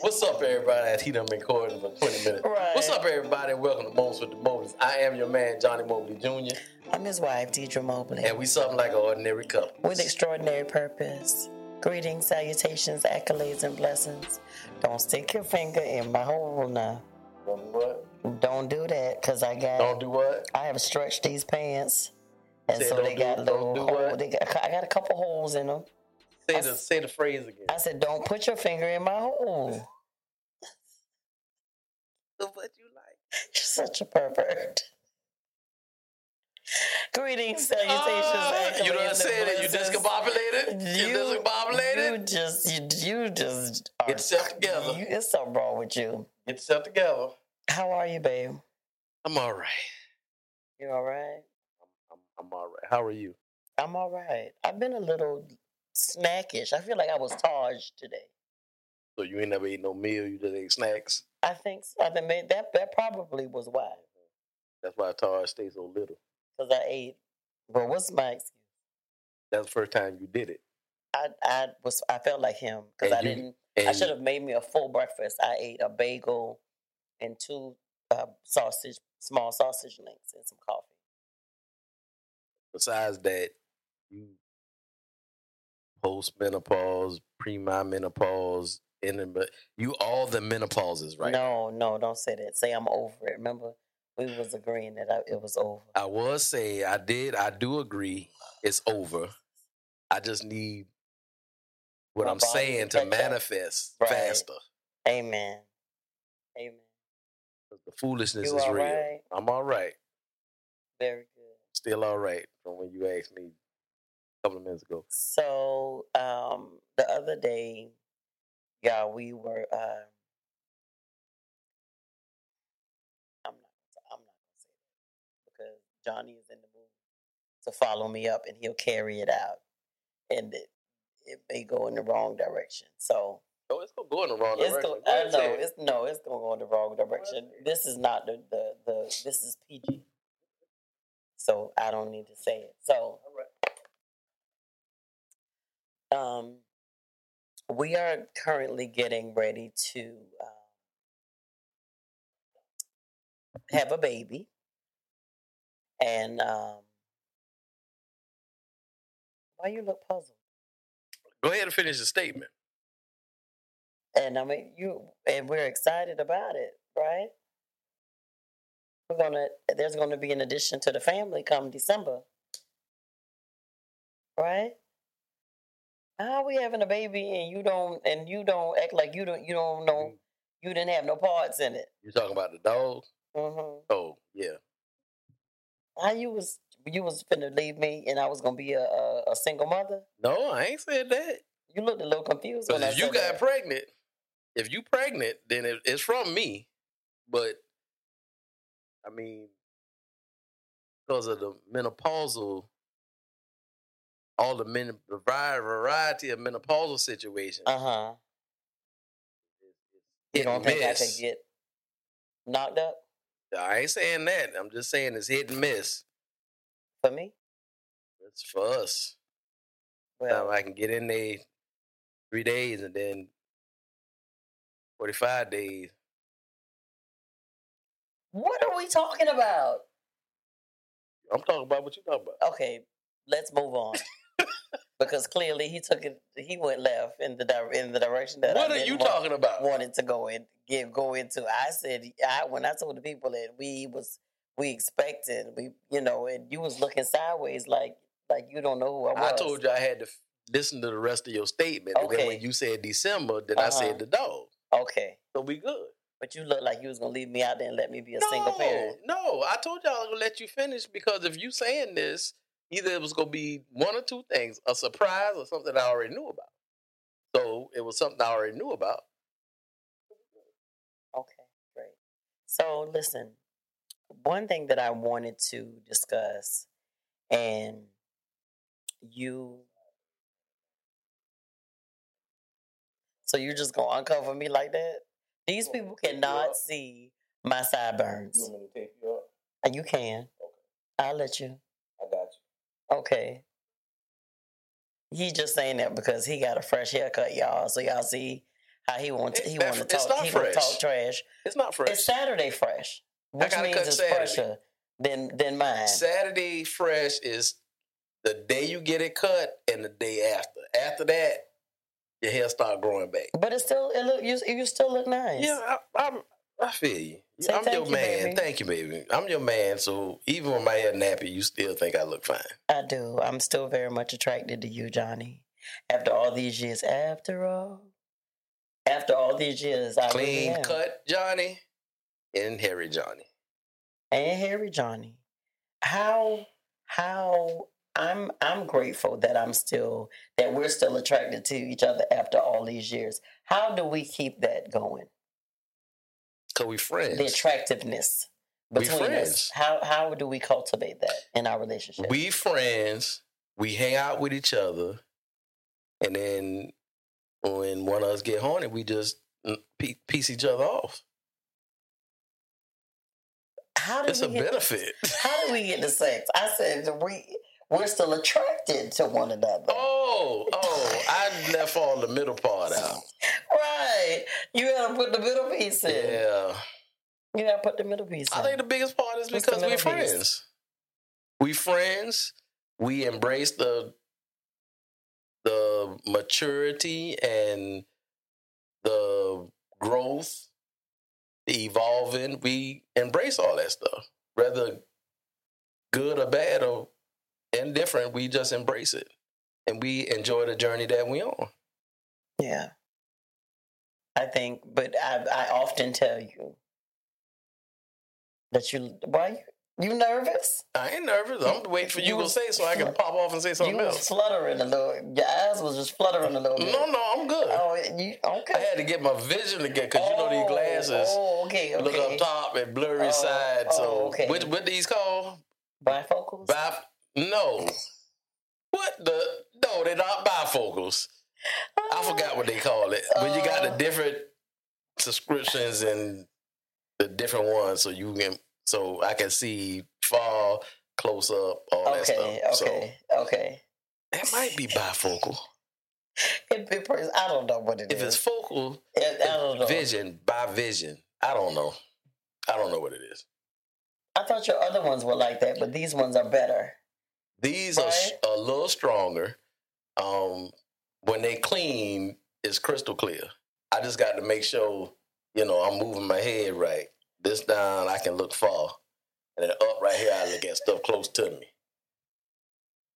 What's up, everybody? As He done been recording for 20 minutes. Right. What's up, everybody? Welcome to Moments with the Mobleys. I am your man, Johnny Mobley Jr., I'm his wife, Deidre Mobley, and we something like an ordinary couple. with extraordinary purpose. Greetings, salutations, accolades, and blessings. Don't stick your finger in my hole now. Don't do what? Don't do that, cause I got Don't do what? I have stretched these pants, and Said so they do- got little do hole, they got, I got a couple holes in them. Say the, say the phrase again. I said, "Don't put your finger in my hole." what you like? You're such a pervert. Greetings, salutations, accolades, you done and said it. You blessings. discombobulated? You, You discombobulated? just, you, you just are, Get yourself together. You, it's something wrong with you. Get yourself together. How are you, babe? I'm all right. You all right? I'm, I'm all right. How are you? I'm all right. I've been a little snackish. I feel like I was Taj today. So you ain't never ate no meal. You just ate snacks. I think so. I think that that probably was why, That's why Taj stays so little. because I ate. Well, what's my excuse? That's the first time you did it. I I was I felt like him because I you- didn't. I should have made me a full breakfast. I ate a bagel and two uh, sausage, small sausage links, and some coffee. besides that, you post menopause, pre menopause, in but you all the menopauses, right? No, no, don't say that. Say I'm over it. Remember, we was agreeing that I, it was over. I was say I did. I do agree. It's over. I just need what My I'm saying to to catch up. manifest Right. faster. Amen. Amen. The foolishness You is real. right? I'm all right. Very good. Still all right from when you asked me couple of minutes ago. So, um, the other day, yeah, we were. Uh, I'm not. I'm not gonna say that because Johnny is in the mood to follow me up, and he'll carry it out, and it it may go in the wrong direction. So Oh, it's gonna go in the wrong it's direction. go, I know it. it's no, it's gonna go in the wrong direction. This is not the the the. This is PG. So I don't need to say it. So um, we are currently getting ready to um, have a baby, and um, why you look puzzled? Go ahead and finish the statement. And I mean, you and we're excited about it, right? We're gonna. There's going to be an addition to the family come December, right? How are we having a baby and you don't and you don't act like you don't you don't know you didn't have no parts in it? You talking about the dog? hmm Oh, yeah. How you was you was finna leave me and I was gonna be a, a, a single mother? No, I ain't said that. You looked a little confused Because if you got that. pregnant, if you pregnant, then it, it's from me. But I mean, because of the menopausal, all the men, the variety of menopausal situations, Uh huh. You hit don't and think I can get knocked up I ain't saying that. I'm just saying it's hit and miss. for me? It's for us. Well, Now I can get in there three days and then forty five days. what are we talking about? I'm talking about what you're talking about. Okay, let's move on. Because clearly he took it. He went left in the di- in the direction that What I are you want- talking about? wanted to go in give go into. I said I when I told the people that we was we expected we you know and you was looking sideways like like you don't know who I was. I told you I had to f- listen to the rest of your statement. And then Okay. when you said December, then I Uh-huh. said the dog. Okay, So we good. but you look like you was gonna leave me out there and let me be a single parent. No, I told y'all I'm gonna let you finish because if you saying this, either it was gonna be one or two things: a surprise or something I already knew about. So it was something I already knew about. Okay, great. So listen, one thing that I wanted to discuss, and you, so you're just gonna uncover me like that? These You want me people to cannot see my sideburns. You want me to tape you up? Uh, you can. Okay. I'll let you. I got you. Okay. He just saying that because he got a fresh haircut, y'all. So y'all see how he wants It- he want to it's talk not he want to fresh. talk trash. It's not fresh. It's Saturday fresh, which means cut it's Saturday. fresher than than mine. Saturday fresh is the day you get it cut and the day after. After that, your hair start growing back. But it's still it look you you still look nice. Yeah, I, I'm, I feel you. Say I'm your you, man. baby. Thank you, baby. I'm your man. So even with my hair nappy, you still think I look fine. I do. I'm still very much attracted to you, Johnny. After all these years, after all, after all these years, I really Clean am. cut Johnny and hairy Johnny. and Harry Johnny. How how I'm I'm grateful that I'm still that we're still attracted to each other after all these years. How do we keep that going? Cause we friends. The attractiveness between us. How how do we cultivate that in our relationship? We friends. We hang out with each other, and then when one of us get horny, we just mm, piece each other off. how do It's a get benefit. how do we get to sex? I said we we're still attracted to one another. Oh, oh! I left all the middle part out. Right. You gotta put the middle piece in. Yeah, You gotta put the middle piece in. I think the biggest part is because we middle piece? friends. We friends. We embrace the the maturity and the growth, the evolving. We embrace all that stuff, whether good or bad or indifferent. We just embrace it, and we enjoy the journey that we on. Yeah. I think, but I, I often tell you that you, why you, you nervous? I ain't nervous. I'm waiting for you, You to say so I can pop off and say something you was else. fluttering a little. Your eyes was just fluttering a little bit. No, no, I'm good. Oh, you okay? I had to get my vision again because you know these Oh, glasses Oh, okay, okay. look up top and blurry Oh, side. So oh, okay. what what these called? Bifocals. Bif no. What the no, they're not bifocals. I forgot what they call it. But you got the Uh. different subscriptions and the different ones so you can so I can see far, close up, all that stuff. okay, okay. So that might be bifocal. It, it, I don't know what it If is. it's focal, It- I don't know. vision by vision. I don't know. I don't know what it is. I thought your other ones were like that, but these ones are better. These are a little stronger. Um, when they clean, it's crystal clear. I just got to make sure, you know, I'm moving my head right. This down, I can look far, and then up right here, I look at stuff close to me.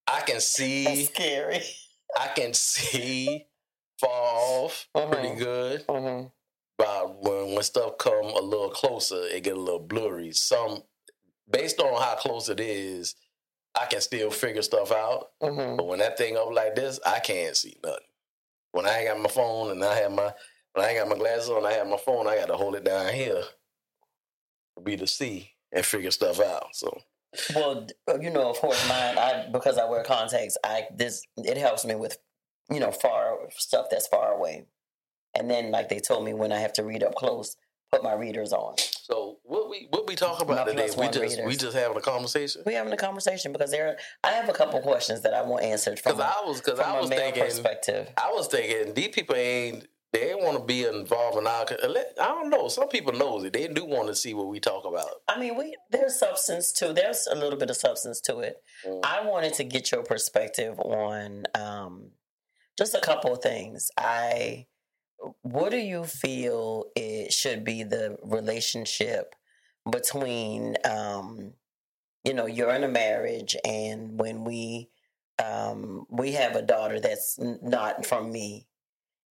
I can That's see. scary. I can see far off pretty Mhm. good. hmm But when when stuff come a little closer, it get a little blurry. Some based on how close it is, I can still figure stuff out. hmm But when that thing up like this, I can't see nothing. When I ain't got my phone and I have my when I ain't got my glasses on, I have my phone. I got to hold it down here to be to see and figure stuff out. So Well, you know, of course, mine. I because I wear contacts. I this it helps me with, you know, far stuff that's far away. And then, like they told me, when I have to read up close, put my readers on. so what we what we talk about My today? We just we just having a conversation. We having a conversation because there. I have a couple questions that I want answered from, Because I was because I was thinking perspective. I was thinking these people ain't they ain't want to be involved in our. I don't know. Some people knows it. They do want to see what we talk about. I mean, we there's substance to there's a little bit of substance to it. Mm. I wanted to get your perspective on um, just a couple of things. I, what do you feel it should be the relationship between, um, you know, you're in a marriage, and when we um, we have a daughter that's not from me,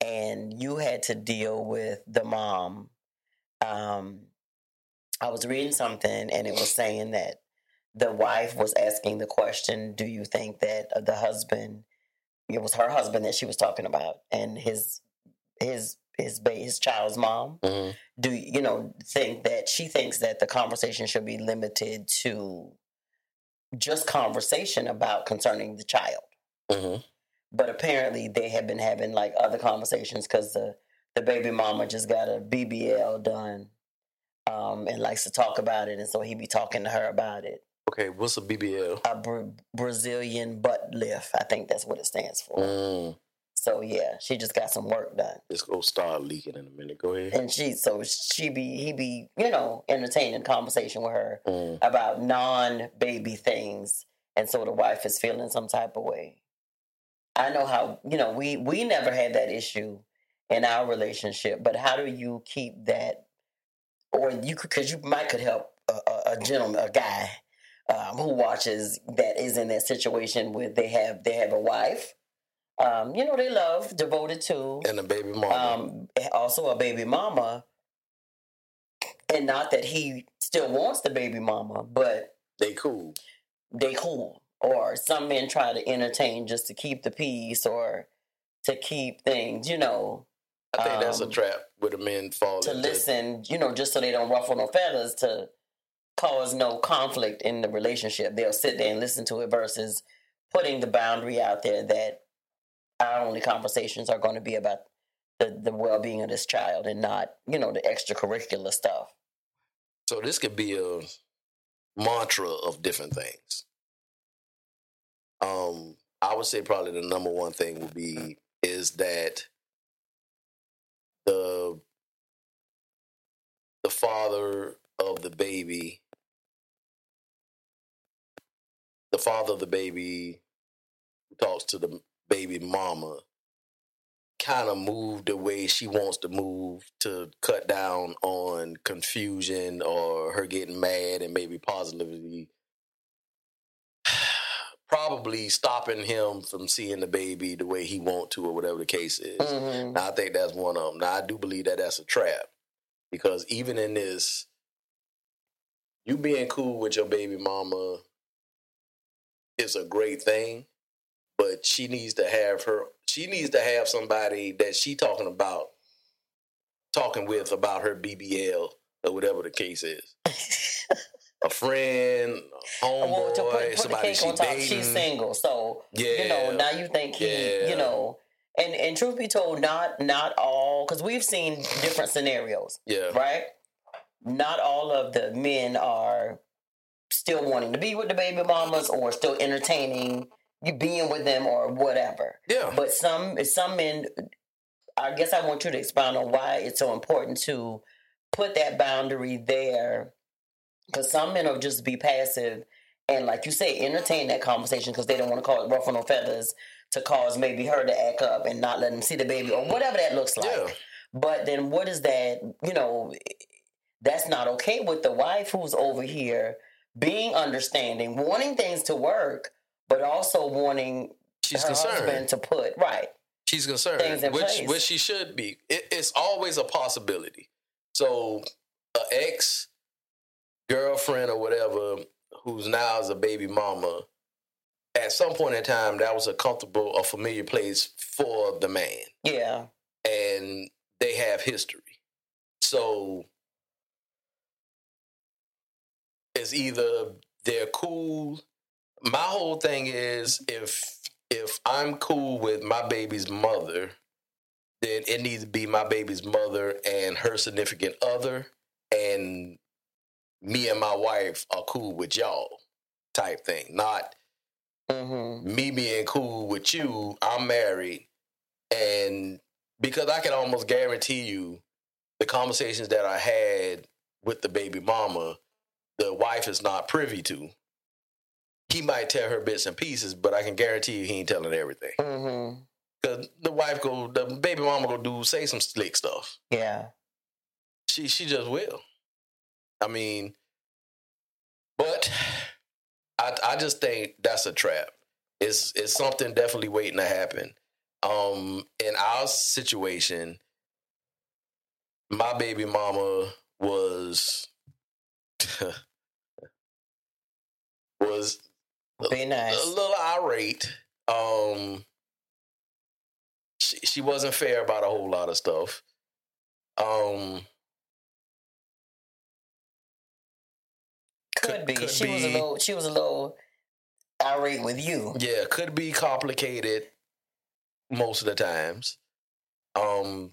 and you had to deal with the mom. Um, I was reading something, and it was saying that the wife was asking the question, "Do you think that the husband, it was her husband that she was talking about, and his his his ba- his child's mom, Mhm. do you know think that she thinks that the conversation should be limited to just conversation about concerning the child?" Mhm. But apparently, they have been having like other conversations because the the baby mama just got a BBL done, um, and likes to talk about it, and so he be talking to her about it. Okay, what's a BBL? A Bra- Brazilian butt lift, I think that's what it stands for. Mm. So yeah, she just got some work done. It's gonna start leaking in a minute. Go ahead. And she so she be he be, you know, entertaining conversation with her Mm. about non baby things. And so the wife is feeling some type of way. I know how, you know, we we never had that issue in our relationship, but how do you keep that or you could cuz you might could help a, a, a gentleman, a guy um, who watches that is in that situation where they have they have a wife um, you know, they love, devoted to, And a baby mama. um, also a baby mama. And not that he still wants the baby mama, but they cool. they cool. Or some men try to entertain just to keep the peace or to keep things, you know, I think that's a Um, trap where the men fall to into. listen, you know, just so they don't ruffle no feathers to cause no conflict in the relationship. They'll sit there and listen to it versus putting the boundary out there that our only conversations are going to be about the, the well being of this child and not, you know, the extracurricular stuff. So this could be a mantra of different things. Um, I would say probably the number one thing would be is that the the father of the baby, the father of the baby talks to the baby mama kind of move the way she wants to move to cut down on confusion or her getting mad and maybe positively probably stopping him from seeing the baby the way he want to or whatever the case is. Mm-hmm. Now, I think that's one of them. Now, I do believe that that's a trap because even in this, you being cool with your baby mama is a great thing, but she needs to have her. She needs to have somebody that she talking about, talking with about her BBL or whatever the case is. A friend, a homeboy, put, put somebody she on top, dating. she's single. So, yeah, you know, now you think he, Yeah. you know, and, and truth be told, not not all, because we've seen different scenarios. yeah, right? Not all of the men are still wanting to be with the baby mamas or still entertaining you being with them or whatever. yeah. But some some men I guess I want you to expound on why it's so important to put that boundary there. Because some men will just be passive and, like you say, entertain that conversation because they don't want to cause ruffle no feathers to cause maybe her to act up and not let them see the baby or whatever that looks like. Yeah. But then what is that, you know, that's not okay with the wife who's over here being understanding, wanting things to work, but also wanting She's her concerned. husband to put right. She's concerned, which place. which she should be. It, it's always a possibility. So, an ex girlfriend or whatever, who's now is a baby mama, at some point in time, that was a comfortable, a familiar place for the man, Yeah. and they have history. So, it's either they're cool. My whole thing is if if I'm cool with my baby's mother, then it needs to be my baby's mother and her significant other, and me and my wife are cool with y'all type thing. Not Mm-hmm. me being cool with you, I'm married, and because I can almost guarantee you the conversations that I had with the baby mama, the wife is not privy to. He might tell her bits and pieces, but I can guarantee you he ain't telling everything. Mm-hmm. Cause the wife go, the baby mama go do say some slick stuff. Yeah. She she just will. I mean, but I I just think that's a trap. It's it's something definitely waiting to happen. Um, in our situation, my baby mama was was Be nice. a little irate. Um, she, she wasn't fair about a whole lot of stuff. Um, Could, could- be. could she was a little she was a little irate with you. yeah, could be complicated most of the times. Um,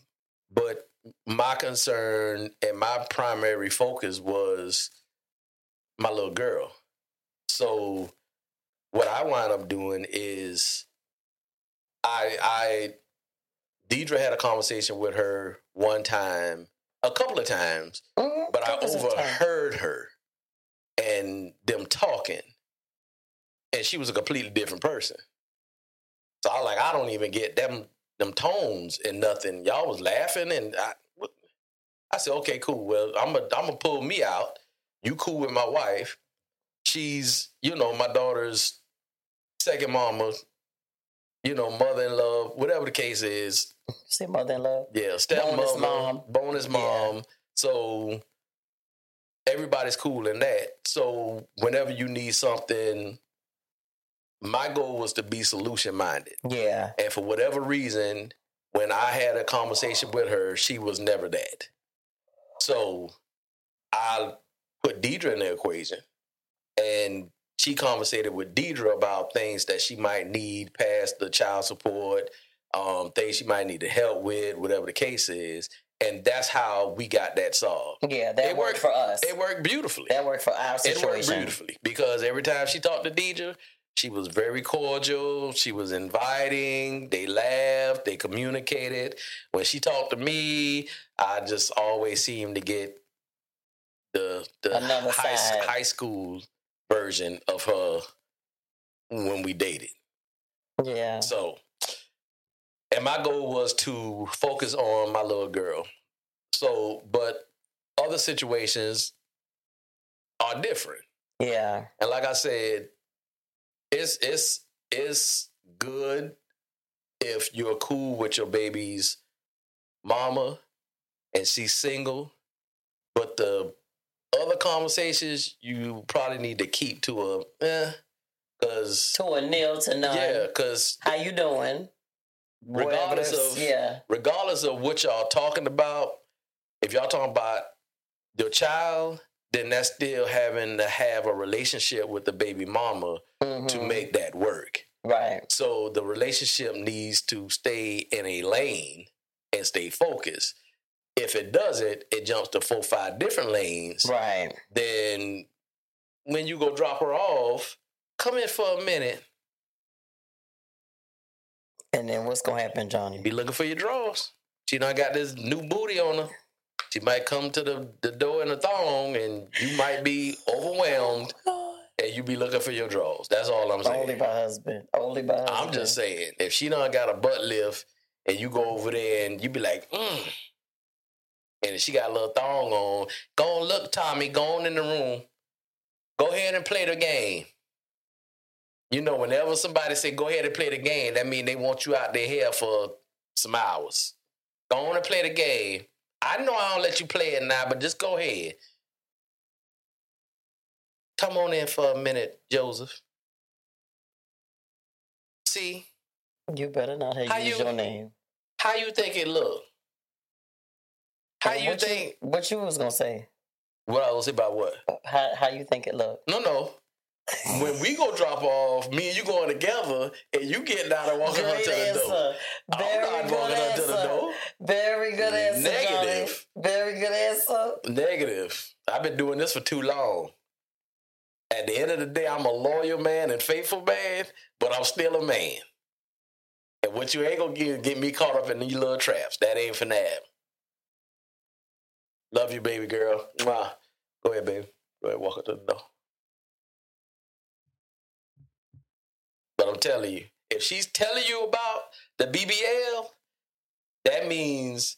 but my concern and my primary focus was my little girl. So what I wind up doing is I I Deidre had a conversation with her one time, a couple of times, Mhm, but I couples of time. overheard her and them talking, and she was a completely different person. So I like I don't even get them them tones and nothing. Y'all was laughing, and I I said, okay, cool. Well, I'm gonna I'm gonna pull me out. You cool with my wife? She's you know my daughter's second mama. You know, mother in love, whatever the case is. See mother in love. Yeah, stepmother, Bonus mom. bonus Yeah. mom. So everybody's cool in that. So whenever you need something, my goal was to be solution minded. Yeah. And for whatever reason, when I had a conversation with her, she was never that. So I put Deidre in the equation and she conversated with Deidre about things that she might need past the child support, um, things she might need to help with, whatever the case is. And that's how we got that solved. Yeah, that It worked worked- for us. It worked beautifully. that worked for our situation. It worked beautifully because every time she talked to Deidre, she was very cordial. She was inviting. They laughed. They communicated. When she talked to me, I just always seemed to get the the Another high, side. high school version of her when we dated. Yeah. So, and my goal was to focus on my little girl. So, but other situations are different. Yeah. And like I said, it's it's it's good if you're cool with your baby's mama and she's single. But the other conversations you probably need to keep to a eh, cause To a nil to none. yeah, cause How you doing? Regardless of- yeah. regardless of what y'all talking about, if y'all talking about your child, then that's still having to have a relationship with the baby mama to Mhm. make that work. right. So the relationship needs to stay in a lane and stay focused. If it doesn't, it jumps to four, five different lanes. Right. Then when you go drop her off, come in for a minute. And then what's gonna happen, Johnny? Be looking for your drawers. She done got this new booty on her. She might come to the, the door in a thong and you might be overwhelmed and you be looking for your drawers. That's all I'm saying. Only by husband. Only by husband. I'm just saying, if she done got a butt lift and you go over there and you be like, mm, and she got a little thong on, go on, look, Tommy, go on in the room. Go ahead and play the game. You know, whenever somebody say go ahead and play the game, that means they want you out there here for some hours. Go on and play the game. I know I don't let you play it now, but just go ahead. Come on in for a minute, Joseph. See, You better not have How used you- your name. how you think it look? How you what think? You, what you was gonna say? What I was say about what? Uh, how how you think it looked? No, no. When we go drop off, me and you going together, and you getting out and walking up to the door. Very I'm not good walking up to the door. Very good answer. Negative. Johnny. Very good answer. Negative. I've been doing this for too long. At the end of the day, I'm a loyal man and faithful man, but I'm still a man. And what you ain't gonna get, get me caught up in these little traps. That ain't for nab. Love you, baby girl. Mwah. Go ahead, baby. Go ahead, walk up to the door. But I'm telling you, if she's telling you about the BBL, that means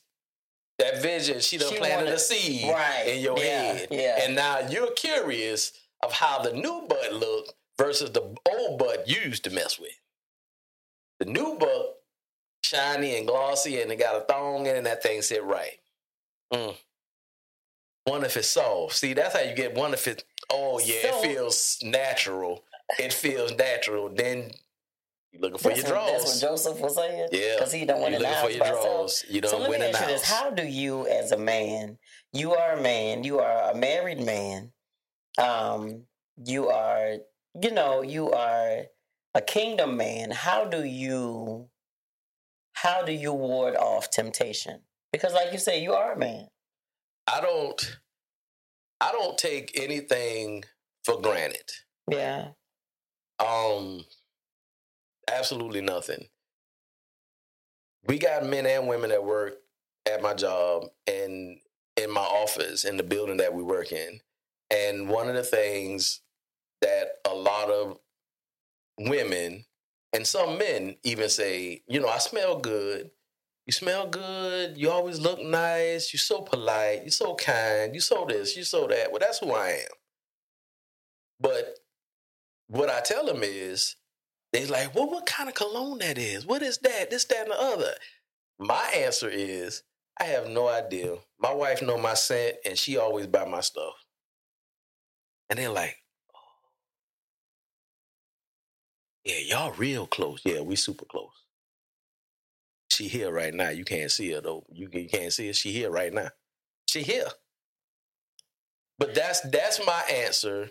that vision she done She planted wanted- a seed Right. in your Yeah, head. yeah. And now you're curious of how the new butt look versus the old butt you used to mess with. The new butt, shiny and glossy, and it got a thong in it, and that thing sit right. Mm. One if it's soft. See, that's how you get one if it. Oh yeah, So- it feels natural. It feels natural. Then you looking for your what, that's what. Joseph was saying. Yeah, because he don't want to looking for your himself. You So don't let win me ask you this: How do you, as a man, you are a man, you are a married man, um, you are, you know, you are a kingdom man. How do you, how do you ward off temptation? Because, like you say, you are a man. I don't. I don't take anything for granted. Yeah, Um, absolutely nothing. we got men and women that work at my job and in my office in the building that we work in. And one of the things that a lot of women and some men even say, you know, I smell good. You smell good. You always look nice. You're so polite. You're so kind. You're so this. You're so that. Well, that's who I am. But what I tell them is, they're like, well, what kind of cologne that is? What is that? This, that, and the other. My answer is, I have no idea. My wife know my scent, and she always buy my stuff. And they're like, oh. yeah, y'all real close. Yeah, we super close. She here right now. You can't see her though. You, can't see her. She here right now. She here. But that's that's my answer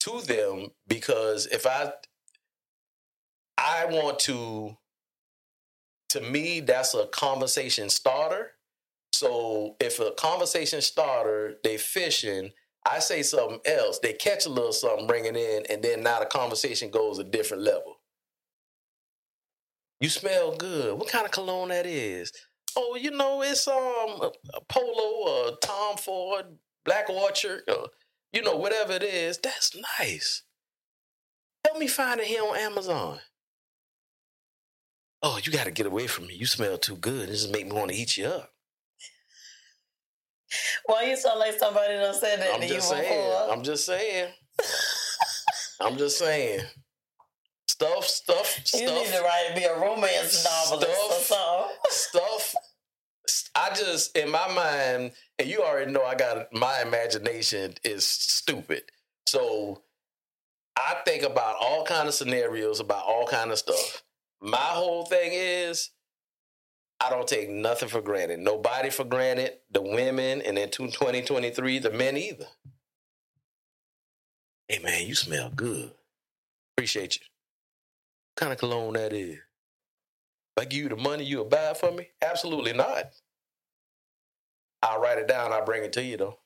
to them because if I I want to to me that's a conversation starter. So if a conversation starter, they fishing, I say something else, they catch a little something, bring it in, and then now the conversation goes a different level. You smell good. What kind of cologne that is? Oh, you know, it's um a, a Polo or Tom Ford, Black Orchid, or you know, whatever it is. That's nice. Help me find it here on Amazon. Oh, you got to get away from me. You smell too good. This just make me want to eat you up. Why you sound like somebody done said that I'm to you just saying. before? I'm just saying. I'm just saying. Stuff, stuff, stuff. you need to write me a romance novelist or Stuff. something. stuff. I just, in my mind, and you already know I got my imagination is stupid. So I think about all kind of scenarios, about all kind of stuff. My whole thing is I don't take nothing for granted. Nobody for granted. The women, and in 2023, the men either. Hey man, you smell good. Appreciate you. What kind of cologne that is? If I give you the money, you'll buy it for me? Absolutely not. I'll write it down, I'll bring it to you though.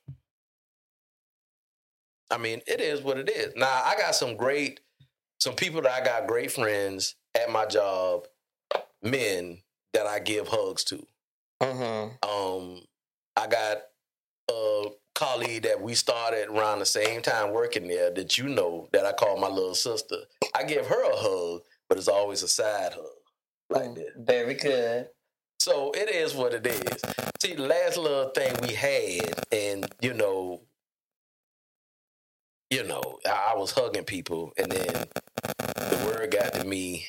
I mean, it is what it is. Now, I got some great, some people that I got great friends at my job, men that I give hugs to. Mm-hmm. Um, I got a colleague that we started around the same time working there that you know that I call my little sister. I give her a hug, but it's always a side hug like Mm. that. Very good. So it is what it is. See, the last little thing we had, and you know, you know, I, I was hugging people, and then the word got to me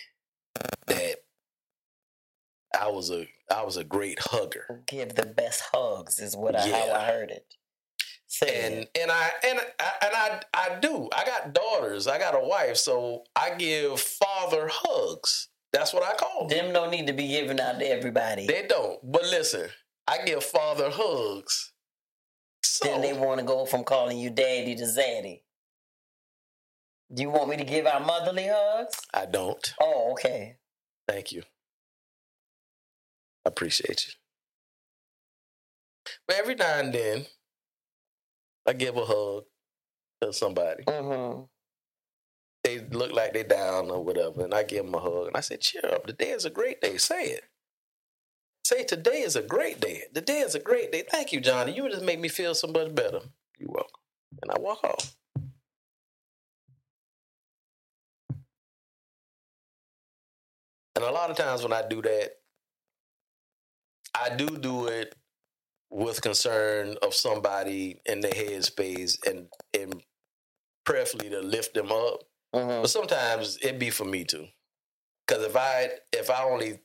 that I was a I was a great hugger. Give the best hugs is what I, how I heard it. And and I and I, and I I do. I got daughters. I got a wife, so I give father hugs. That's what I call them. Them don't need to be given out to everybody. They don't. But listen, I give father hugs. So then they want to go from calling you daddy to zaddy. Do you want me to give out motherly hugs? I don't. Oh, okay. Thank you. I appreciate you. But every now and then, I give a hug to somebody. Mm-hmm. They look like they're down or whatever, and I give them a hug. And I say, cheer up. The day is a great day. Say it. Say today is a great day. The day is a great day. Thank you, Johnny. You just make me feel so much better. You're welcome. And I walk off. And a lot of times when I do that, I do do it with concern of somebody in their headspace and and prayerfully to lift them up. Mm-hmm. But sometimes it be for me too. Cause if I if I only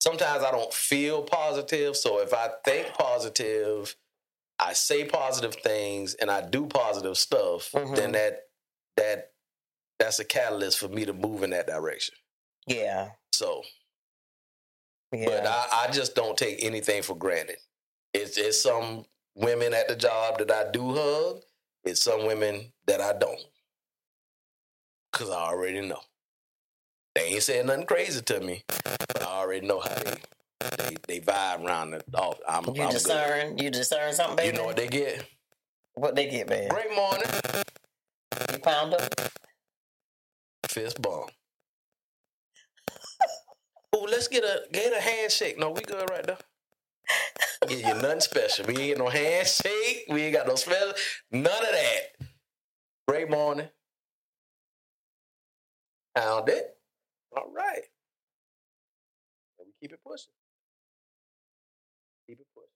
sometimes I don't feel positive. So if I think positive, I say positive things and I do positive stuff, Mhm. then that that that's a catalyst for me to move in that direction. Yeah. So Yeah. but I, I just don't take anything for granted. It's it's some women at the job that I do hug. It's some women that I don't. Cause I already know. They ain't saying nothing crazy to me, but I already know how they they, they vibe around the off. Oh, I'm, you I'm good. discern. You discern something, Baby? You know what they get? What they get, man? Great morning, You pound them. fist bump. Well, let's get a get a handshake. No, we good right now. Give you nothing special. We ain't no handshake. We ain't got no special. None of that. Great morning. Found it. All right. And we keep it pushing. Keep it pushing.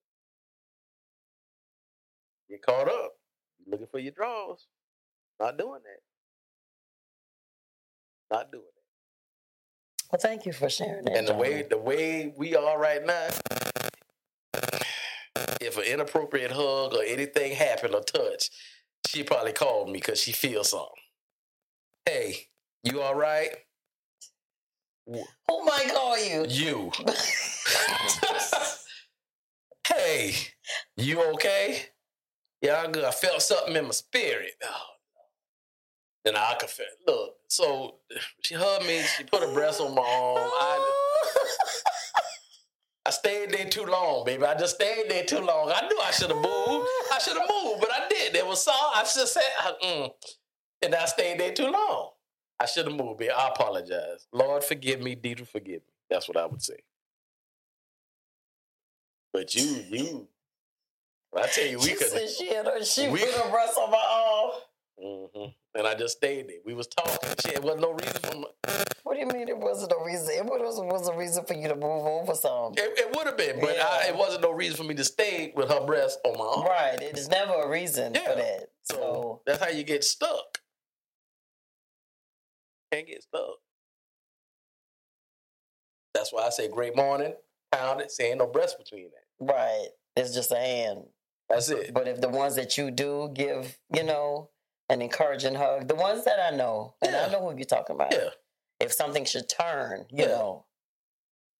Get caught up. Looking for your draws. Not doing that. Not doing that. Well, thank you for sharing that. And the way the way we are right now, if an inappropriate hug or anything happened or touch, she probably called me because she feels something. Hey, you all right? Who might call you? You. hey, you okay? Yeah, I'm good. I felt something in my spirit. Oh, then I could feel. Look, so she hugged me. She put her breast on my arm. I, I stayed there too long, baby. I just stayed there too long. I knew I should have moved. I should have moved, but I did. There was so I just said, uh, mm. and I stayed there too long. I should have moved, baby. I apologize. Lord, forgive me. Deidre, forgive me. That's what I would say. But you, you, I tell you, we could. she had her, she we- breast on my arm. Hmm And I just stayed there. We was talking. Shit, it wasn't no reason for my, What do you mean it wasn't a reason? It was, was a reason for you to move over some. It, it would have been, but I, it wasn't no reason for me to stay with her breast on my arm. Right. It is never a reason Yeah. for that. So So, that's how you get stuck. Can't get stuck. That's why I say great morning, pound it, saying no breast between that. right. It's just a hand. That's it. But if the ones that you do give, you know, an encouraging hug, the ones that I know, and Yeah. I know who you're talking about. Yeah. If something should turn, you Yeah. know,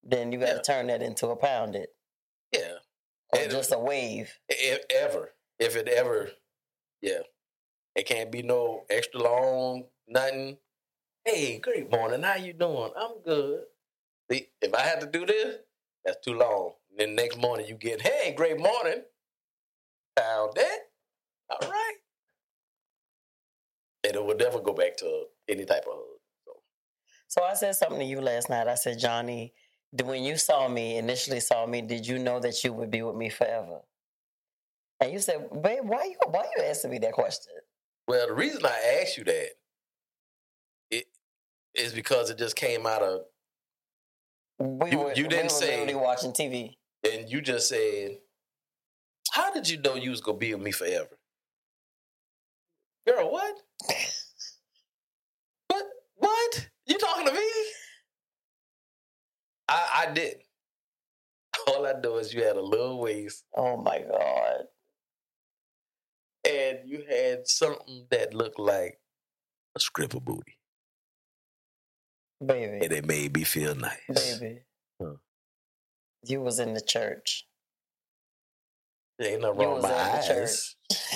then you got to Yeah. turn that into a pound it Yeah. or And- just a wave. If ever. If it ever. Yeah. It can't be no extra long, nothing. Hey, great morning. How you doing? I'm good. See, if I had to do this, that's too long. And then next morning you get, hey, great morning. Found that. All right. And it would never go back to any type of hug. So, So I said something to you last night. I said, Johnny, when you saw me, initially saw me, did you know that you would be with me forever? And you said, babe, why you why you asking me that question? well, the reason I asked you that it is because it just came out of, We You- were, you didn't were say- literally watching TV. and you just said, how did you know you was going to be with me forever? Girl? What? What? You talking to me? I, I didn't. All I know is you had a little waist Oh my God. and you had something that looked like a scribble booty. Baby. And it made me feel nice. Baby. Huh. You was in the church. There ain't nothing You wrong with my eyes.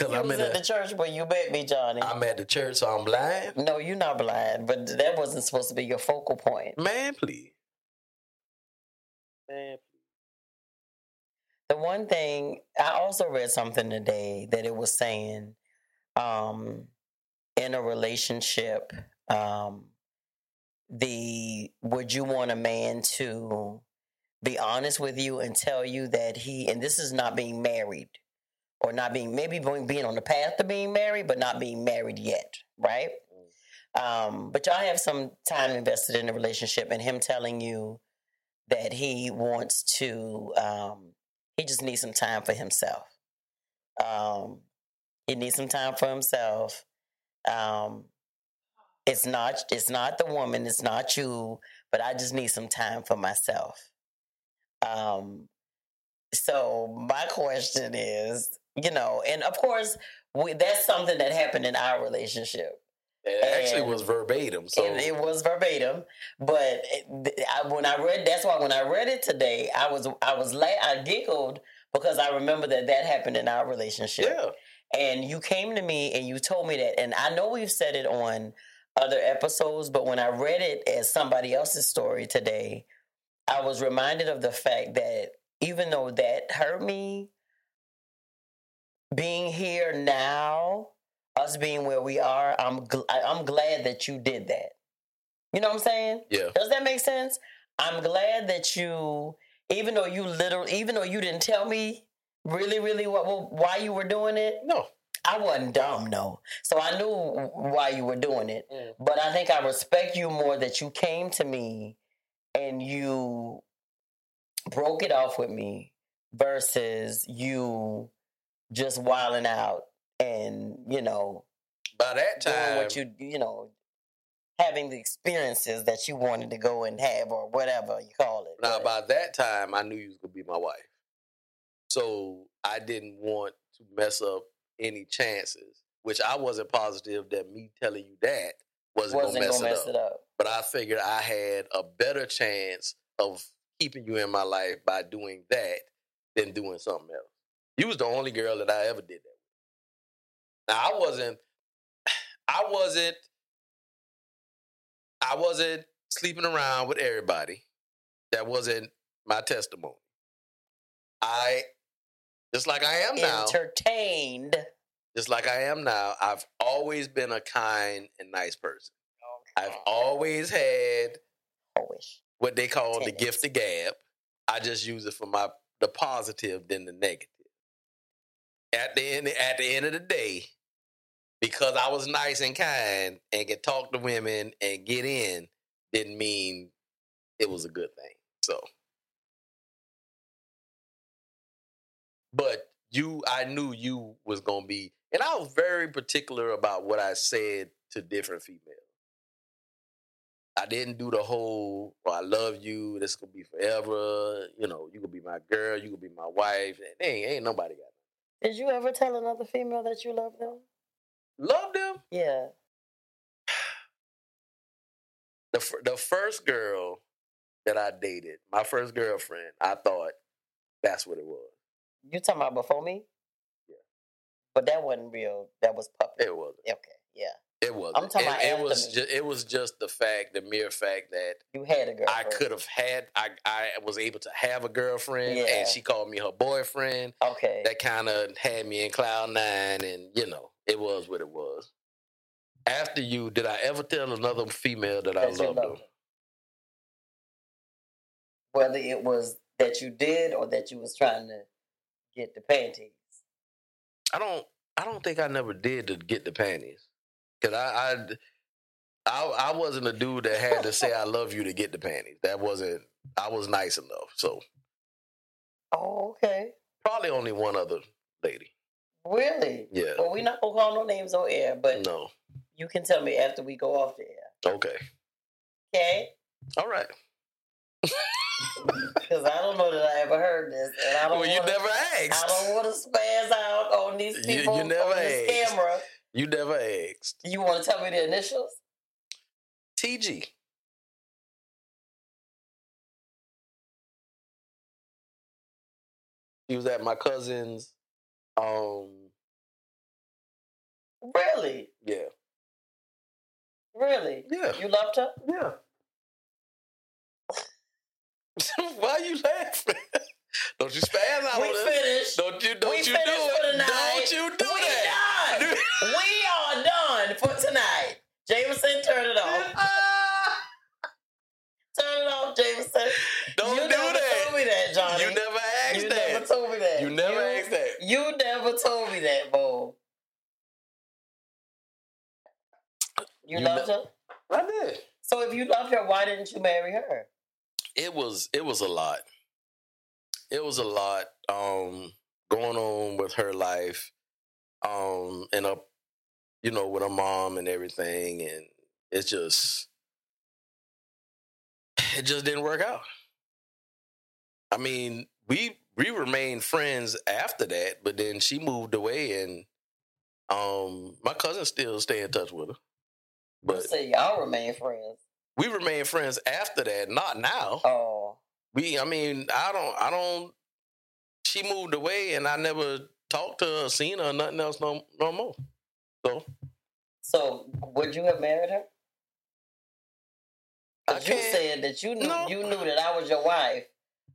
Because you I'm, was at a- the church when you met me, Johnny. I'm at the church, so I'm blind. no, you're not blind, but that wasn't supposed to be your focal point. Man, please. Man, please. The one thing I also read something today that it was saying, um, in a relationship, um, the would you want a man to be honest with you and tell you that he and this is not being married or not being maybe being, on the path to being married but not being married yet right? Um, but y'all have some time invested in the relationship and him telling you that he wants to um, he just needs some time for himself. Um, he needs some time for himself. Um, it's not it's not the woman it's not you but i just need some time for myself. Um, so my question is you know and of course we, that's something that happened in our relationship It actually And- was verbatim. So it was verbatim. But it, I, when I read, that's why when I read it today, I was I was la- I giggled because I remember that that happened in our relationship. yeah, And you came to me and you told me that, and I know we've said it on other episodes, but when I read it as somebody else's story today, I was reminded of the fact that even though that hurt me, being here now, us being where we are, I'm gl- I'm glad that you did that. You know what I'm saying? Yeah. Does that make sense? I'm glad that you, even though you literally, even though you didn't tell me really, really what, what why you were doing it, No. I wasn't dumb, no. So I knew why you were doing it. Mm. But I think I respect you more that you came to me and you broke it off with me versus you just wilding out and, you know, By that time, what you, you know, having the experiences that you wanted to go and have or whatever you call it. now But- by that time, I knew you was gonna be my wife. So I didn't want to mess up any chances, which I wasn't positive that me telling you that wasn't, wasn't gonna mess, gonna it, mess up. it up. But I figured I had a better chance of keeping you in my life by doing that than doing something else. You was the only girl that I ever did that with. Now I wasn't I wasn't I wasn't sleeping around with everybody. That wasn't my testimony. I just like I am now, Entertained. just like I am now, I've always been a kind and nice person. I've always had Always. What they call the gift of gab. I just use it for my the positive than the negative. At the end, at the end of the day, because I was nice and kind and could talk to women and get in, didn't mean it was a good thing. So, but you, I knew you was gonna be, and I was very particular about what I said to different females. I didn't do the whole, oh, I love you, this gonna be forever, you know, you gonna be my girl, you gonna be my wife. And ain't, ain't nobody got Did you ever tell another female that you love them? Love them. Yeah. The, the first girl that I dated, my first girlfriend, I thought that's what it was. You talking about before me? Yeah. But that wasn't real. That was puppet. It wasn't. Okay. Yeah. It wasn't. I'm talking it, about it was just it was just the fact, the mere fact that You had a girl. I could have had I I was able to have a girlfriend Yeah. and she called me her boyfriend. Okay. That kind of had me in cloud nine and you know, it was what it was. After you, did I ever tell another female that I That you loved loved her. Whether it was that you did or that you was trying to get the panties. I don't I don't think I never did to get the panties. Cause I I I, I wasn't a dude that had to say I love you to get the panties. That wasn't I was nice enough. So Oh, okay. probably only one other lady. Really? Yeah. Well, we're not gonna call no names on air, but No. you can tell me after we go off the air. Okay. Okay? All right. Because I don't know that I ever heard this, and I don't. Well, you wanna, never asked. I don't want to spaz out on these You- people you never on this asked. camera. You never asked. You want to tell me the initials? TG. He was at my cousin's. Um. Really? Yeah. Really? Yeah. You loved her? Yeah. Why are you laughing? Don't you spaz out we on us. Don't you? Don't we you do it? Don't you do we that? Done. we are done for tonight. Jameson, turn it off. Turn it off, Jameson. Don't you do never that. told me that, Johnny. You never asked You that. never told me that. you never you, asked that. You never told me that, Bo. You, You loved ne- her? I did. So if you loved her, why didn't you marry her? it was it was a lot. It was a lot um going on with her life, um, and up, you know, with her mom and everything, and it's just it just didn't work out. I mean, we we remained friends after that, but then she moved away, and um, my cousin still stay in touch with her, But say y'all remain friends. we remain friends after that. Not now. Oh, we i mean i don't i don't she moved away and i never talked to her seen her nothing else no no more so so would you have married her? 'Cause you said that you knew No. you knew that I was your wife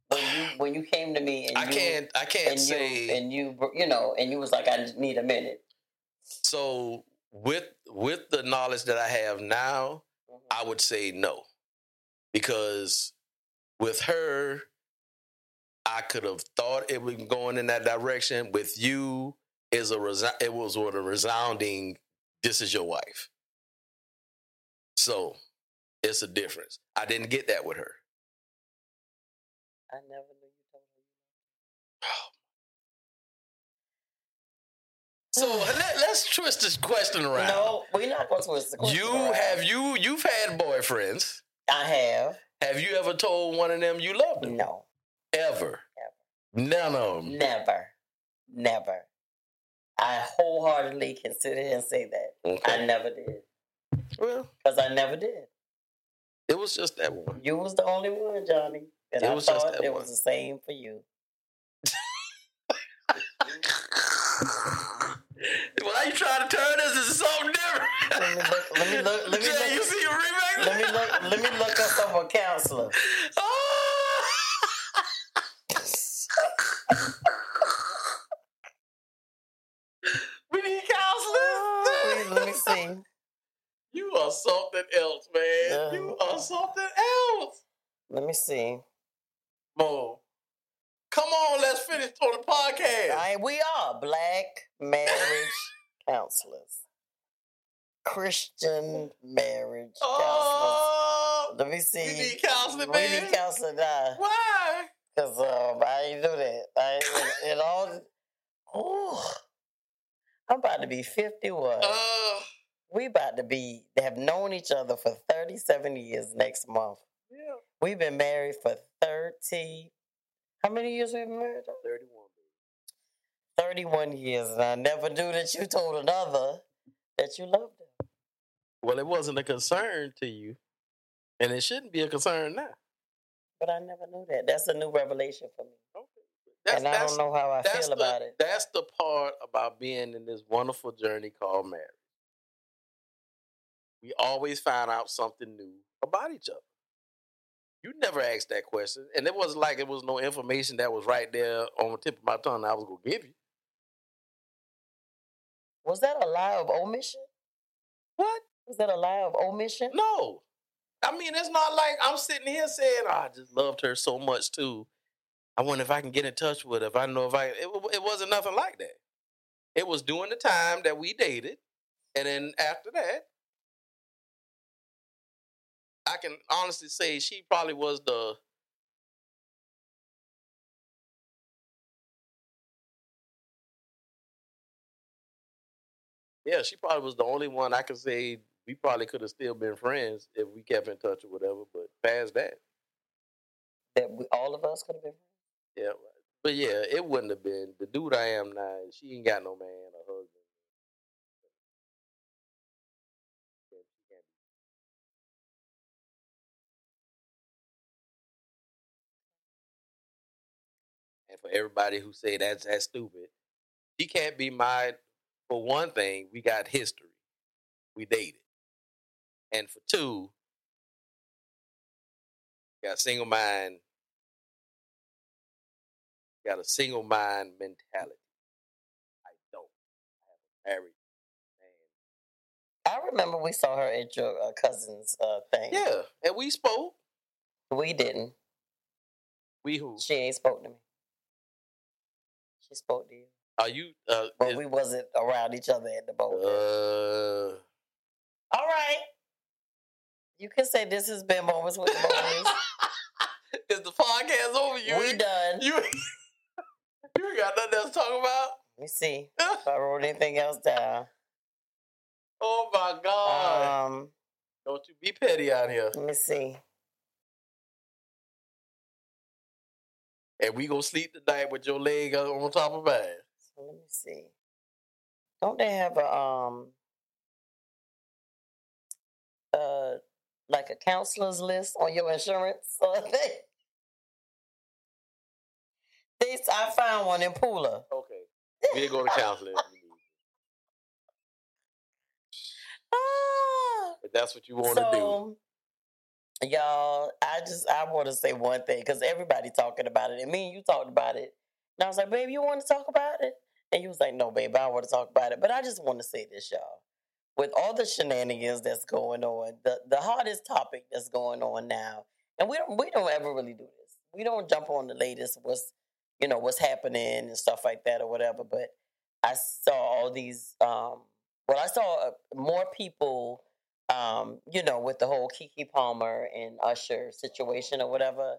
when you when you came to me and i you, can't i can't and say you and you you know and you was like I need a minute. so with with the knowledge that i have now Mhm. I would say no. Because with her, I could have thought it was going in that direction. With you, is a resi- it was with a resounding, this is your wife. So it's a difference. I didn't get that with her. I never knew you told her. Oh. So let, let's twist this question around. No, we're not going to twist the question you around. have you you've had boyfriends. I have. Have you ever told one of them you loved them? No, Ever. None of them. never, never. I wholeheartedly can sit here and say that. Okay. I never did. Well, Because I never did. it was just that one. You was the only one, Johnny. And It I was thought it one. was the same for you. Why are you trying to turn this into something different? Let me look. Let me look. Let me Jay, you look. see a remake? Let me look. Let me look up some counselor. Oh! we need counselors. Let me see. You are something else, man. You are something else. Let me see. Mo. Come on, let's finish on the podcast. Right, we are black marriage counselors. Christian marriage counselors. oh, Let me see. we need counseling, We man. need counseling now. Why? Because um, I ain't do that. I ain't, it all. Oh, I'm about to be 51. Uh, we about to be have known each other for 37 years next month. yeah. We've been married for 30. How many years we've been married? 31. 31 years. And I never knew that you told another that you loved him. Well, it wasn't a concern to you, and it shouldn't be a concern now. But I never knew that. That's a new revelation for me. That's, and I that's, don't know how I that's feel the, about it. That's the part about being in this wonderful journey called marriage. We always find out something new about each other. You never asked that question, and it wasn't like it was no information that was right there on the tip of my tongue that I was gonna give you. Was that a lie of omission? What? Was that a lie of omission? No. I mean, it's not like I'm sitting here saying, oh, I just loved her so much too. I wonder if I can get in touch with her. If I know if I, it, it wasn't nothing like that. It was during the time that we dated. And then after that, I can honestly say she probably was the, yeah, she probably was the only one I could say we probably could have still been friends if we kept in touch or whatever. But past that, That we, all of us could have been. yeah. But yeah, it wouldn't have been the dude I am now. She ain't got no man or for everybody who say that's that's stupid, she can't be my. For one thing, we got history. We dated, and for two, got single mind. Got a single mind mentality. I don't. I have a married man. I remember we saw her at your uh, cousin's uh, thing. Yeah, and we spoke. We didn't. We who? She ain't spoke to me. She spoke to you. Are you? Uh, But is- we wasn't around each other at the boat. uh, All right. You can say this has been Moments with the Boys. is the podcast over? You we done. You, you ain't got nothing else to talk about. Let me see if I wrote anything else down. oh my God! Um, Don't you be petty out here. let me see. And we gonna sleep tonight with your leg on top of mine. So let me see. Don't they have a um uh like a counselor's list on your insurance or thing? I found one in Pula. Okay, we'll go to counseling. if. Ah, that's what you want to do. Y'all, I just I want to say one thing because everybody talking about it, and me and you talked about it. And I was like, "Babe, you want to talk about it?" And you was like, "No, babe, I want to talk about it." But I just want to say this, y'all. with all the shenanigans that's going on, the the hottest topic that's going on now, and we don't we don't ever really do this. We don't jump on the latest what's you know what's happening and stuff like that or whatever. But I saw all these. Um, well, I saw uh, more people. Um, you know, with the whole Keke Palmer and Usher situation or whatever.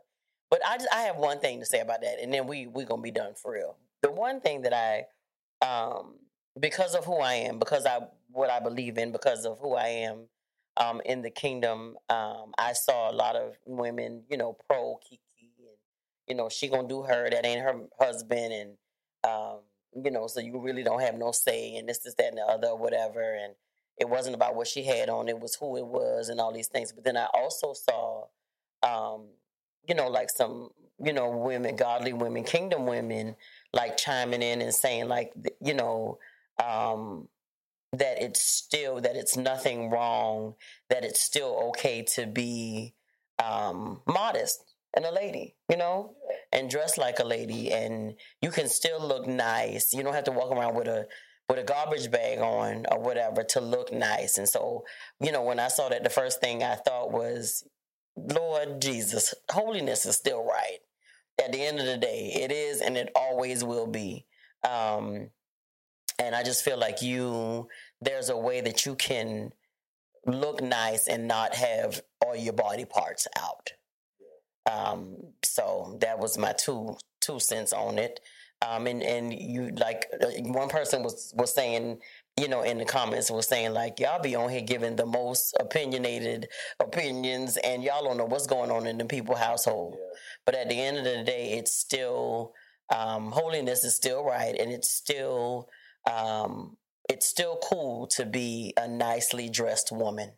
But I just I have one thing to say about that, and then we we gonna be done for real. The one thing that I um because of who I am, because I what I believe in, because of who I am um, in the kingdom. Um, I saw a lot of women, you know, pro Keke, and you know, she gonna do her. That ain't her husband, and um, you know, so you really don't have no say, and this, this, that, and the other, whatever. And it wasn't about what she had on; it was who it was, and all these things. But then I also saw, um, you know, like some, you know, women, godly women, kingdom women, like chiming in and saying, like, you know um, that it's still that it's nothing wrong, that it's still okay to be um, modest and a lady, you know, and dress like a lady, and you can still look nice. You don't have to walk around with a with a garbage bag on or whatever to look nice. And so, you know, when I saw that, the first thing I thought was, Lord Jesus, holiness is still right. At the end of the day, it is, and it always will be. Um, and I just feel like you, there's a way that you can look nice and not have all your body parts out. Um, so that was my two two cents on it. Um, and and you like uh, one person was was saying, you know, in the comments was saying like y'all be on here giving the most opinionated opinions, and y'all don't know what's going on in the people household. Yeah. But at the end of the day, it's still um, holiness is still right, and it's still um, it's still cool to be a nicely dressed woman.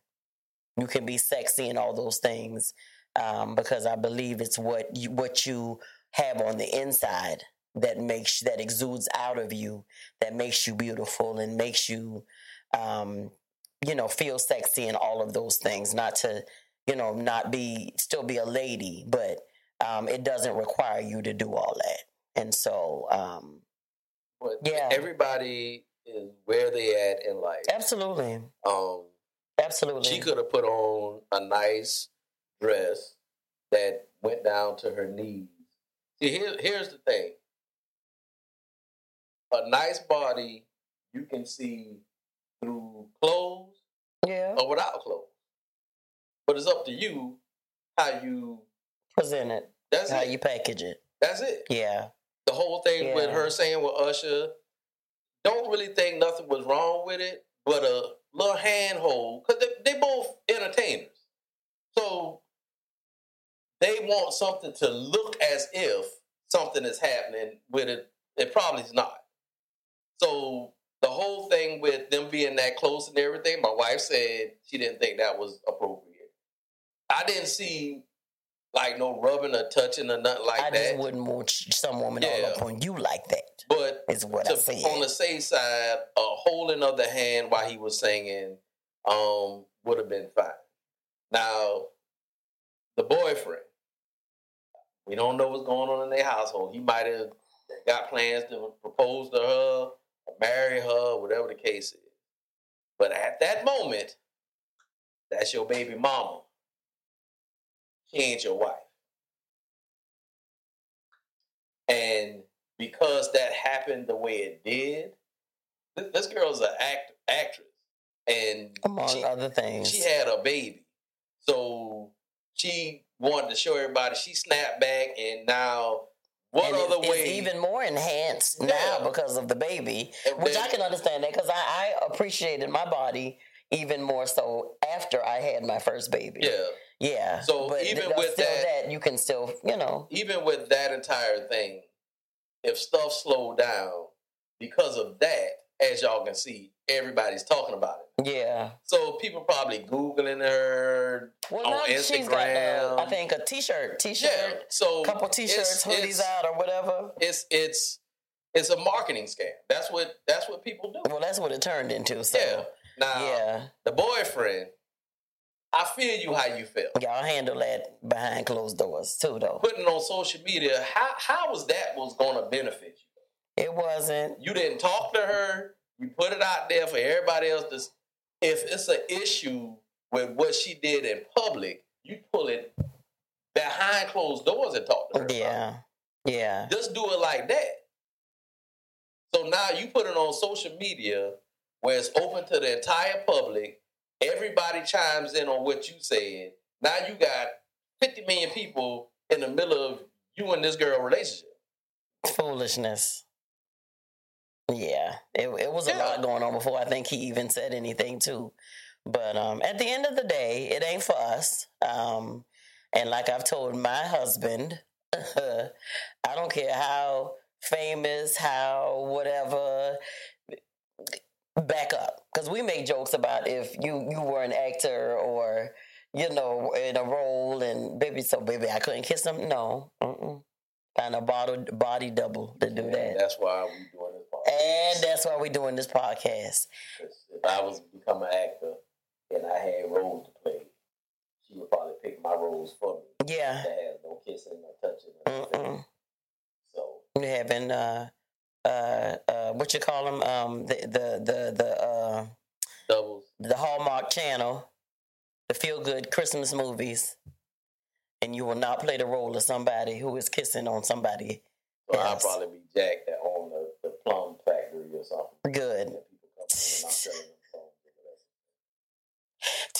You can be sexy and all those things um, because I believe it's what you, what you have on the inside that makes that exudes out of you that makes you beautiful and makes you um, you know feel sexy and all of those things. Not to you know not be still be a lady, but um, it doesn't require you to do all that. And so um, but yeah, everybody is where they at in life. Absolutely. Um, absolutely. She could have put on a nice dress that went down to her knees. See, here, here's the thing. A nice body you can see through clothes, yeah, or without clothes. But it's up to you how you present it. That's how it. you package it. That's it. Yeah the whole thing yeah. with her saying with Usher, don't really think nothing was wrong with it, but a little handhold because they, they both entertainers, so they want something to look as if something is happening with it. It probably is not. So the whole thing with them being that close and everything, my wife said she didn't think that was appropriate. I didn't see like no rubbing or touching or nothing like I that. I just wouldn't want some woman yeah. all up on you like that. But is what to, I say. On the safe side, a holding of the hand while he was singing um, would have been fine. Now, the boyfriend, we don't know what's going on in their household. He might have got plans to propose to her, marry her, whatever the case is. But at that moment, that's your baby mama she ain't your wife. And because that happened the way it did, this girl's an act, actress. And among she, other things, she had a baby. So she wanted to show everybody she snapped back, and now what and other it's, way? It's even more enhanced yeah. now because of the baby, and which then, I can understand that because I, I appreciated my body even more so after I had my first baby. Yeah. Yeah. So but even with that, that, you can still, you know, even with that entire thing, if stuff slowed down because of that, as y'all can see, everybody's talking about it. Yeah. So people probably googling her well, on Instagram. She's got, uh, I think a T-shirt, T-shirt, yeah. So couple T-shirts, it's, hoodies it's, out or whatever. It's it's it's a marketing scam. That's what that's what people do. Well, that's what it turned into. So. Yeah. Now, yeah. the boyfriend I feel you how you feel. Y'all handle that behind closed doors too, though. Putting on social media, how how was that was going to benefit you? It wasn't. You didn't talk to her. You put it out there for everybody else to. if it's an issue with what she did in public, you pull it behind closed doors and talk to her. about it. Yeah. Yeah. Just do it like that. So now you put it on social media where it's open to the entire public. Everybody chimes in on what you said. Now you got 50 million people in the middle of you and this girl relationship. Foolishness. Yeah. It, it was a Yeah. lot going on before I think he even said anything, too. But um, at the end of the day, it ain't for us. Um, and like I've told my husband, I don't care how famous, how whatever, back up. Because we make jokes about if you, you were an actor or, you know, in a role and baby, so baby, I couldn't kiss him. No. Mm-mm. Find a bottle, body double to do that. that's why we doing podcast. And that's why we're doing this podcast. if I was become an actor and I had roles to play, she would probably pick my roles for me. Yeah. To have no kissing no touching. Mm-mm. So We having uh uh uh what you call them um the the the the uh doubles. the Hallmark Channel, the feel good Christmas movies, and you will not play the role of somebody who is kissing on somebody. So I'll probably be Jack that plums or whatever.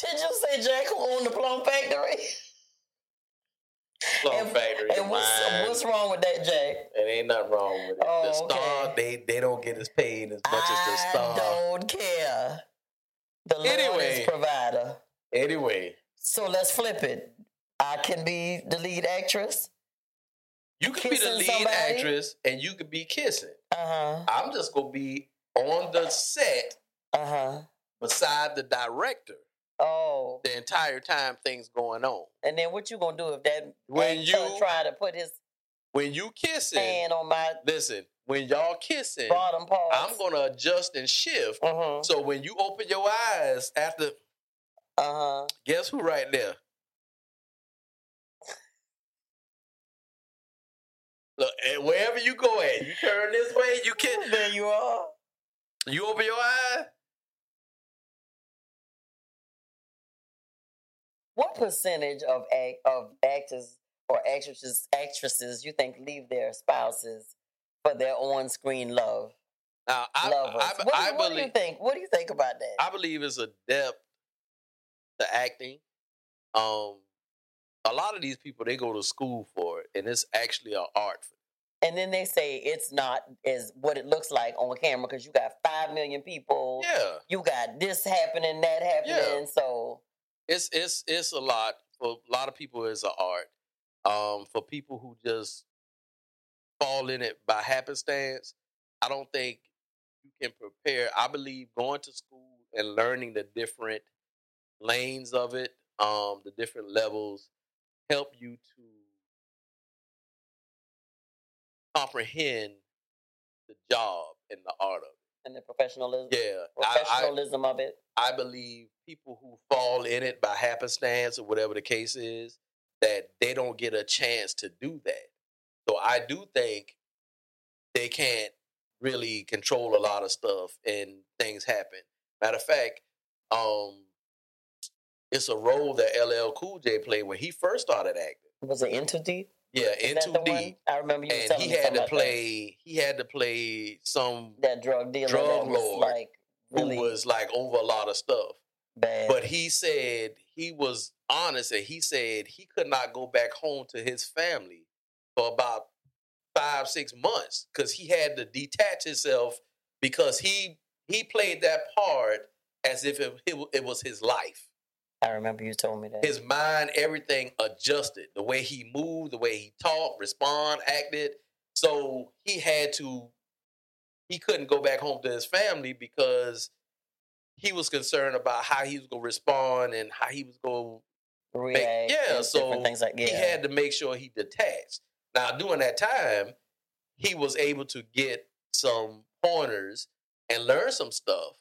Did you say Jack who owned the Plum Factory? Plum And- factory. And what's what's wrong with that, Jack? It ain't nothing wrong with it. Oh, the star, okay. they they don't get as paid as much as the I star. don't care. The Lord Anyway. is provider. Anyway, So let's flip it. I can be the lead actress. You could be the lead somebody? actress and you could be kissing. Uh huh. I'm just gonna be on the set Uh huh. beside the director Oh, the entire time things going on. and then what you gonna do if that When you- try to put his When you kissing, hand on my listen, when y'all kissing? I'm gonna adjust and shift. Uh So when you open your eyes after. Uh huh. guess who right there? Look, and wherever you go at, you turn this way, you kiss. There you are. You open your eye. What percentage of act, of actors or actresses actresses you think leave their spouses for their on screen love Now, I, lovers? I, what, I, what do you think? What do you think about that? I believe it's a depth to acting. Um, a lot of these people they go to school for it, and it's actually an art. and then they say it's not as what it looks like on camera because you got five million people. Yeah, You got this happening, that happening. So it's it's it's a lot for a lot of people. It's an art. Um, for people who just fall in it by happenstance, I don't think you can prepare. I believe going to school and learning the different lanes of it, um, the different levels, help you to comprehend the job and the art of it. and the professionalism, Yeah, I, I, professionalism of it. I believe people who fall in it by happenstance or whatever the case is, that they don't get a chance to do that. So I do think they can't really control a lot of stuff and things happen. Matter of fact, um, it's a role that LL Cool J played when he first started acting. Was it In Too Deep? Yeah, into that the? D. I remember you And he had to play. He had to play some that. that drug dealer drug that lord like who was like over a lot of stuff. bad. But he said he was honest and he said he could not go back home to his family for about five, six months because he had to detach himself because he he played that part as if it, it, it was his life. I remember you told me that. His mind, everything adjusted. The way he moved, the way he talked, respond, acted. So he had to, he couldn't go back home to his family because he was concerned about how he was going to respond and how he was going to React. yeah, so things like yeah. he had to make sure he detached. Now, during that time, he was able to get some pointers and learn some stuff.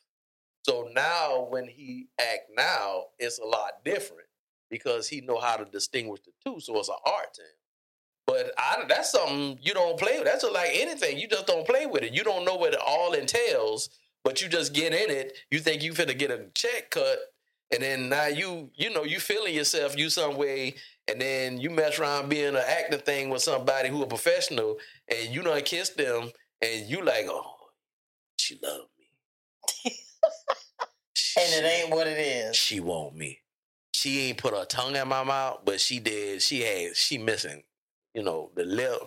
So now, when he act now, it's a lot different because he know how to distinguish the two. So it's an art to him. But I, that's something you don't play with. That's just like anything. You just don't play with it. You don't know what it all entails, but you just get in it. You think you finna get a check cut, and then now you you know you feeling yourself you some way, and then you mess around being an acting thing with somebody who a professional, and you don't kiss them, and you like, oh, she love and it ain't what it is. She want me. She ain't put her tongue in my mouth, but she did. She had she missing, you know, the lip.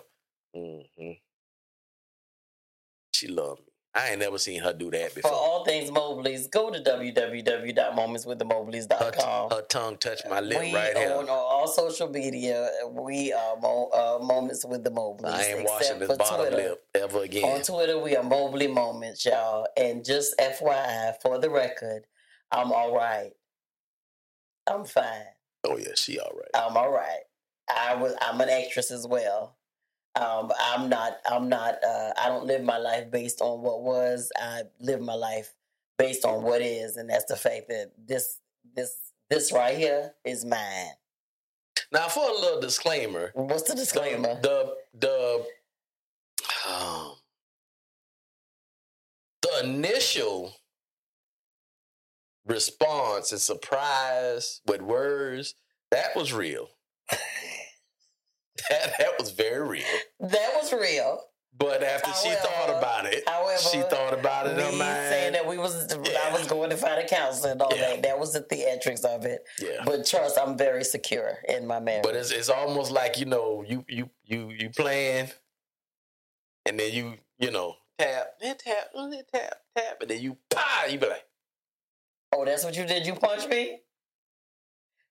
Mm-hmm. She loved me. I ain't never seen her do that before. For all things Mobleys, go to www.momentswiththemobleys.com. Her, her tongue touched my lip we right here. On all social media, we are mo- uh, Moments with the Mobleys. I ain't washing this bottom Twitter. lip ever again. On Twitter, we are Mobley Moments, y'all. And just FYI, for the record, I'm all right. I'm fine. oh yeah, she all right. I'm all right. I was. I'm an actress as well. Um, I'm not. I'm not. Uh, I don't live my life based on what was. I live my life based on what is, and that's the fact that this, this, this right here is mine. Now for a little disclaimer. What's the disclaimer? The the um, the initial response and surprise with words that was real. that that was very real. that was real. But after she thought about it, However, she thought about it me saying that we was. I was going to find a counselor and all Yeah. that. That was the theatrics of it. yeah. But trust, I'm very secure in my marriage. But it's it's almost like you know you you you you playing, and then you you know tap then tap then tap tap, and then you pa you be like Oh, that's what you did. You punched me.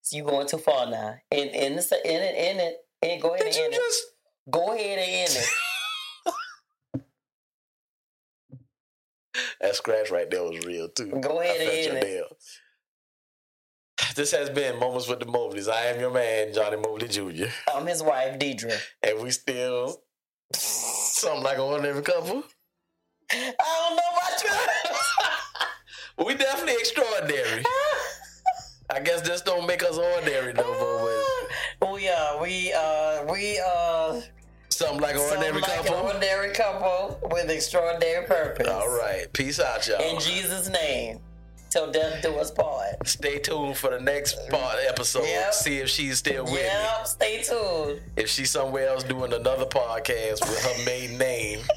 So you going too far now. In in the in it in it. And go ahead did and you end it. just Go ahead and end it. that scratch right there was real too. Go ahead I and your end it. nail. This has been moments with the Mobleys. I am your man Johnny Mobley Jr. I'm his wife, Deidre. and we still something like an ordinary couple. I don't know about you. We definitely extraordinary. I guess this don't make us ordinary though, but we are we uh we uh something like an ordinary something like couple. an ordinary couple with extraordinary purpose. All right. Peace out, y'all. In Jesus' name. Till death do us part. Stay tuned for the next part episode. Yep. See if she's still with me. Yeah, stay tuned. If she's somewhere else doing another podcast with her main name.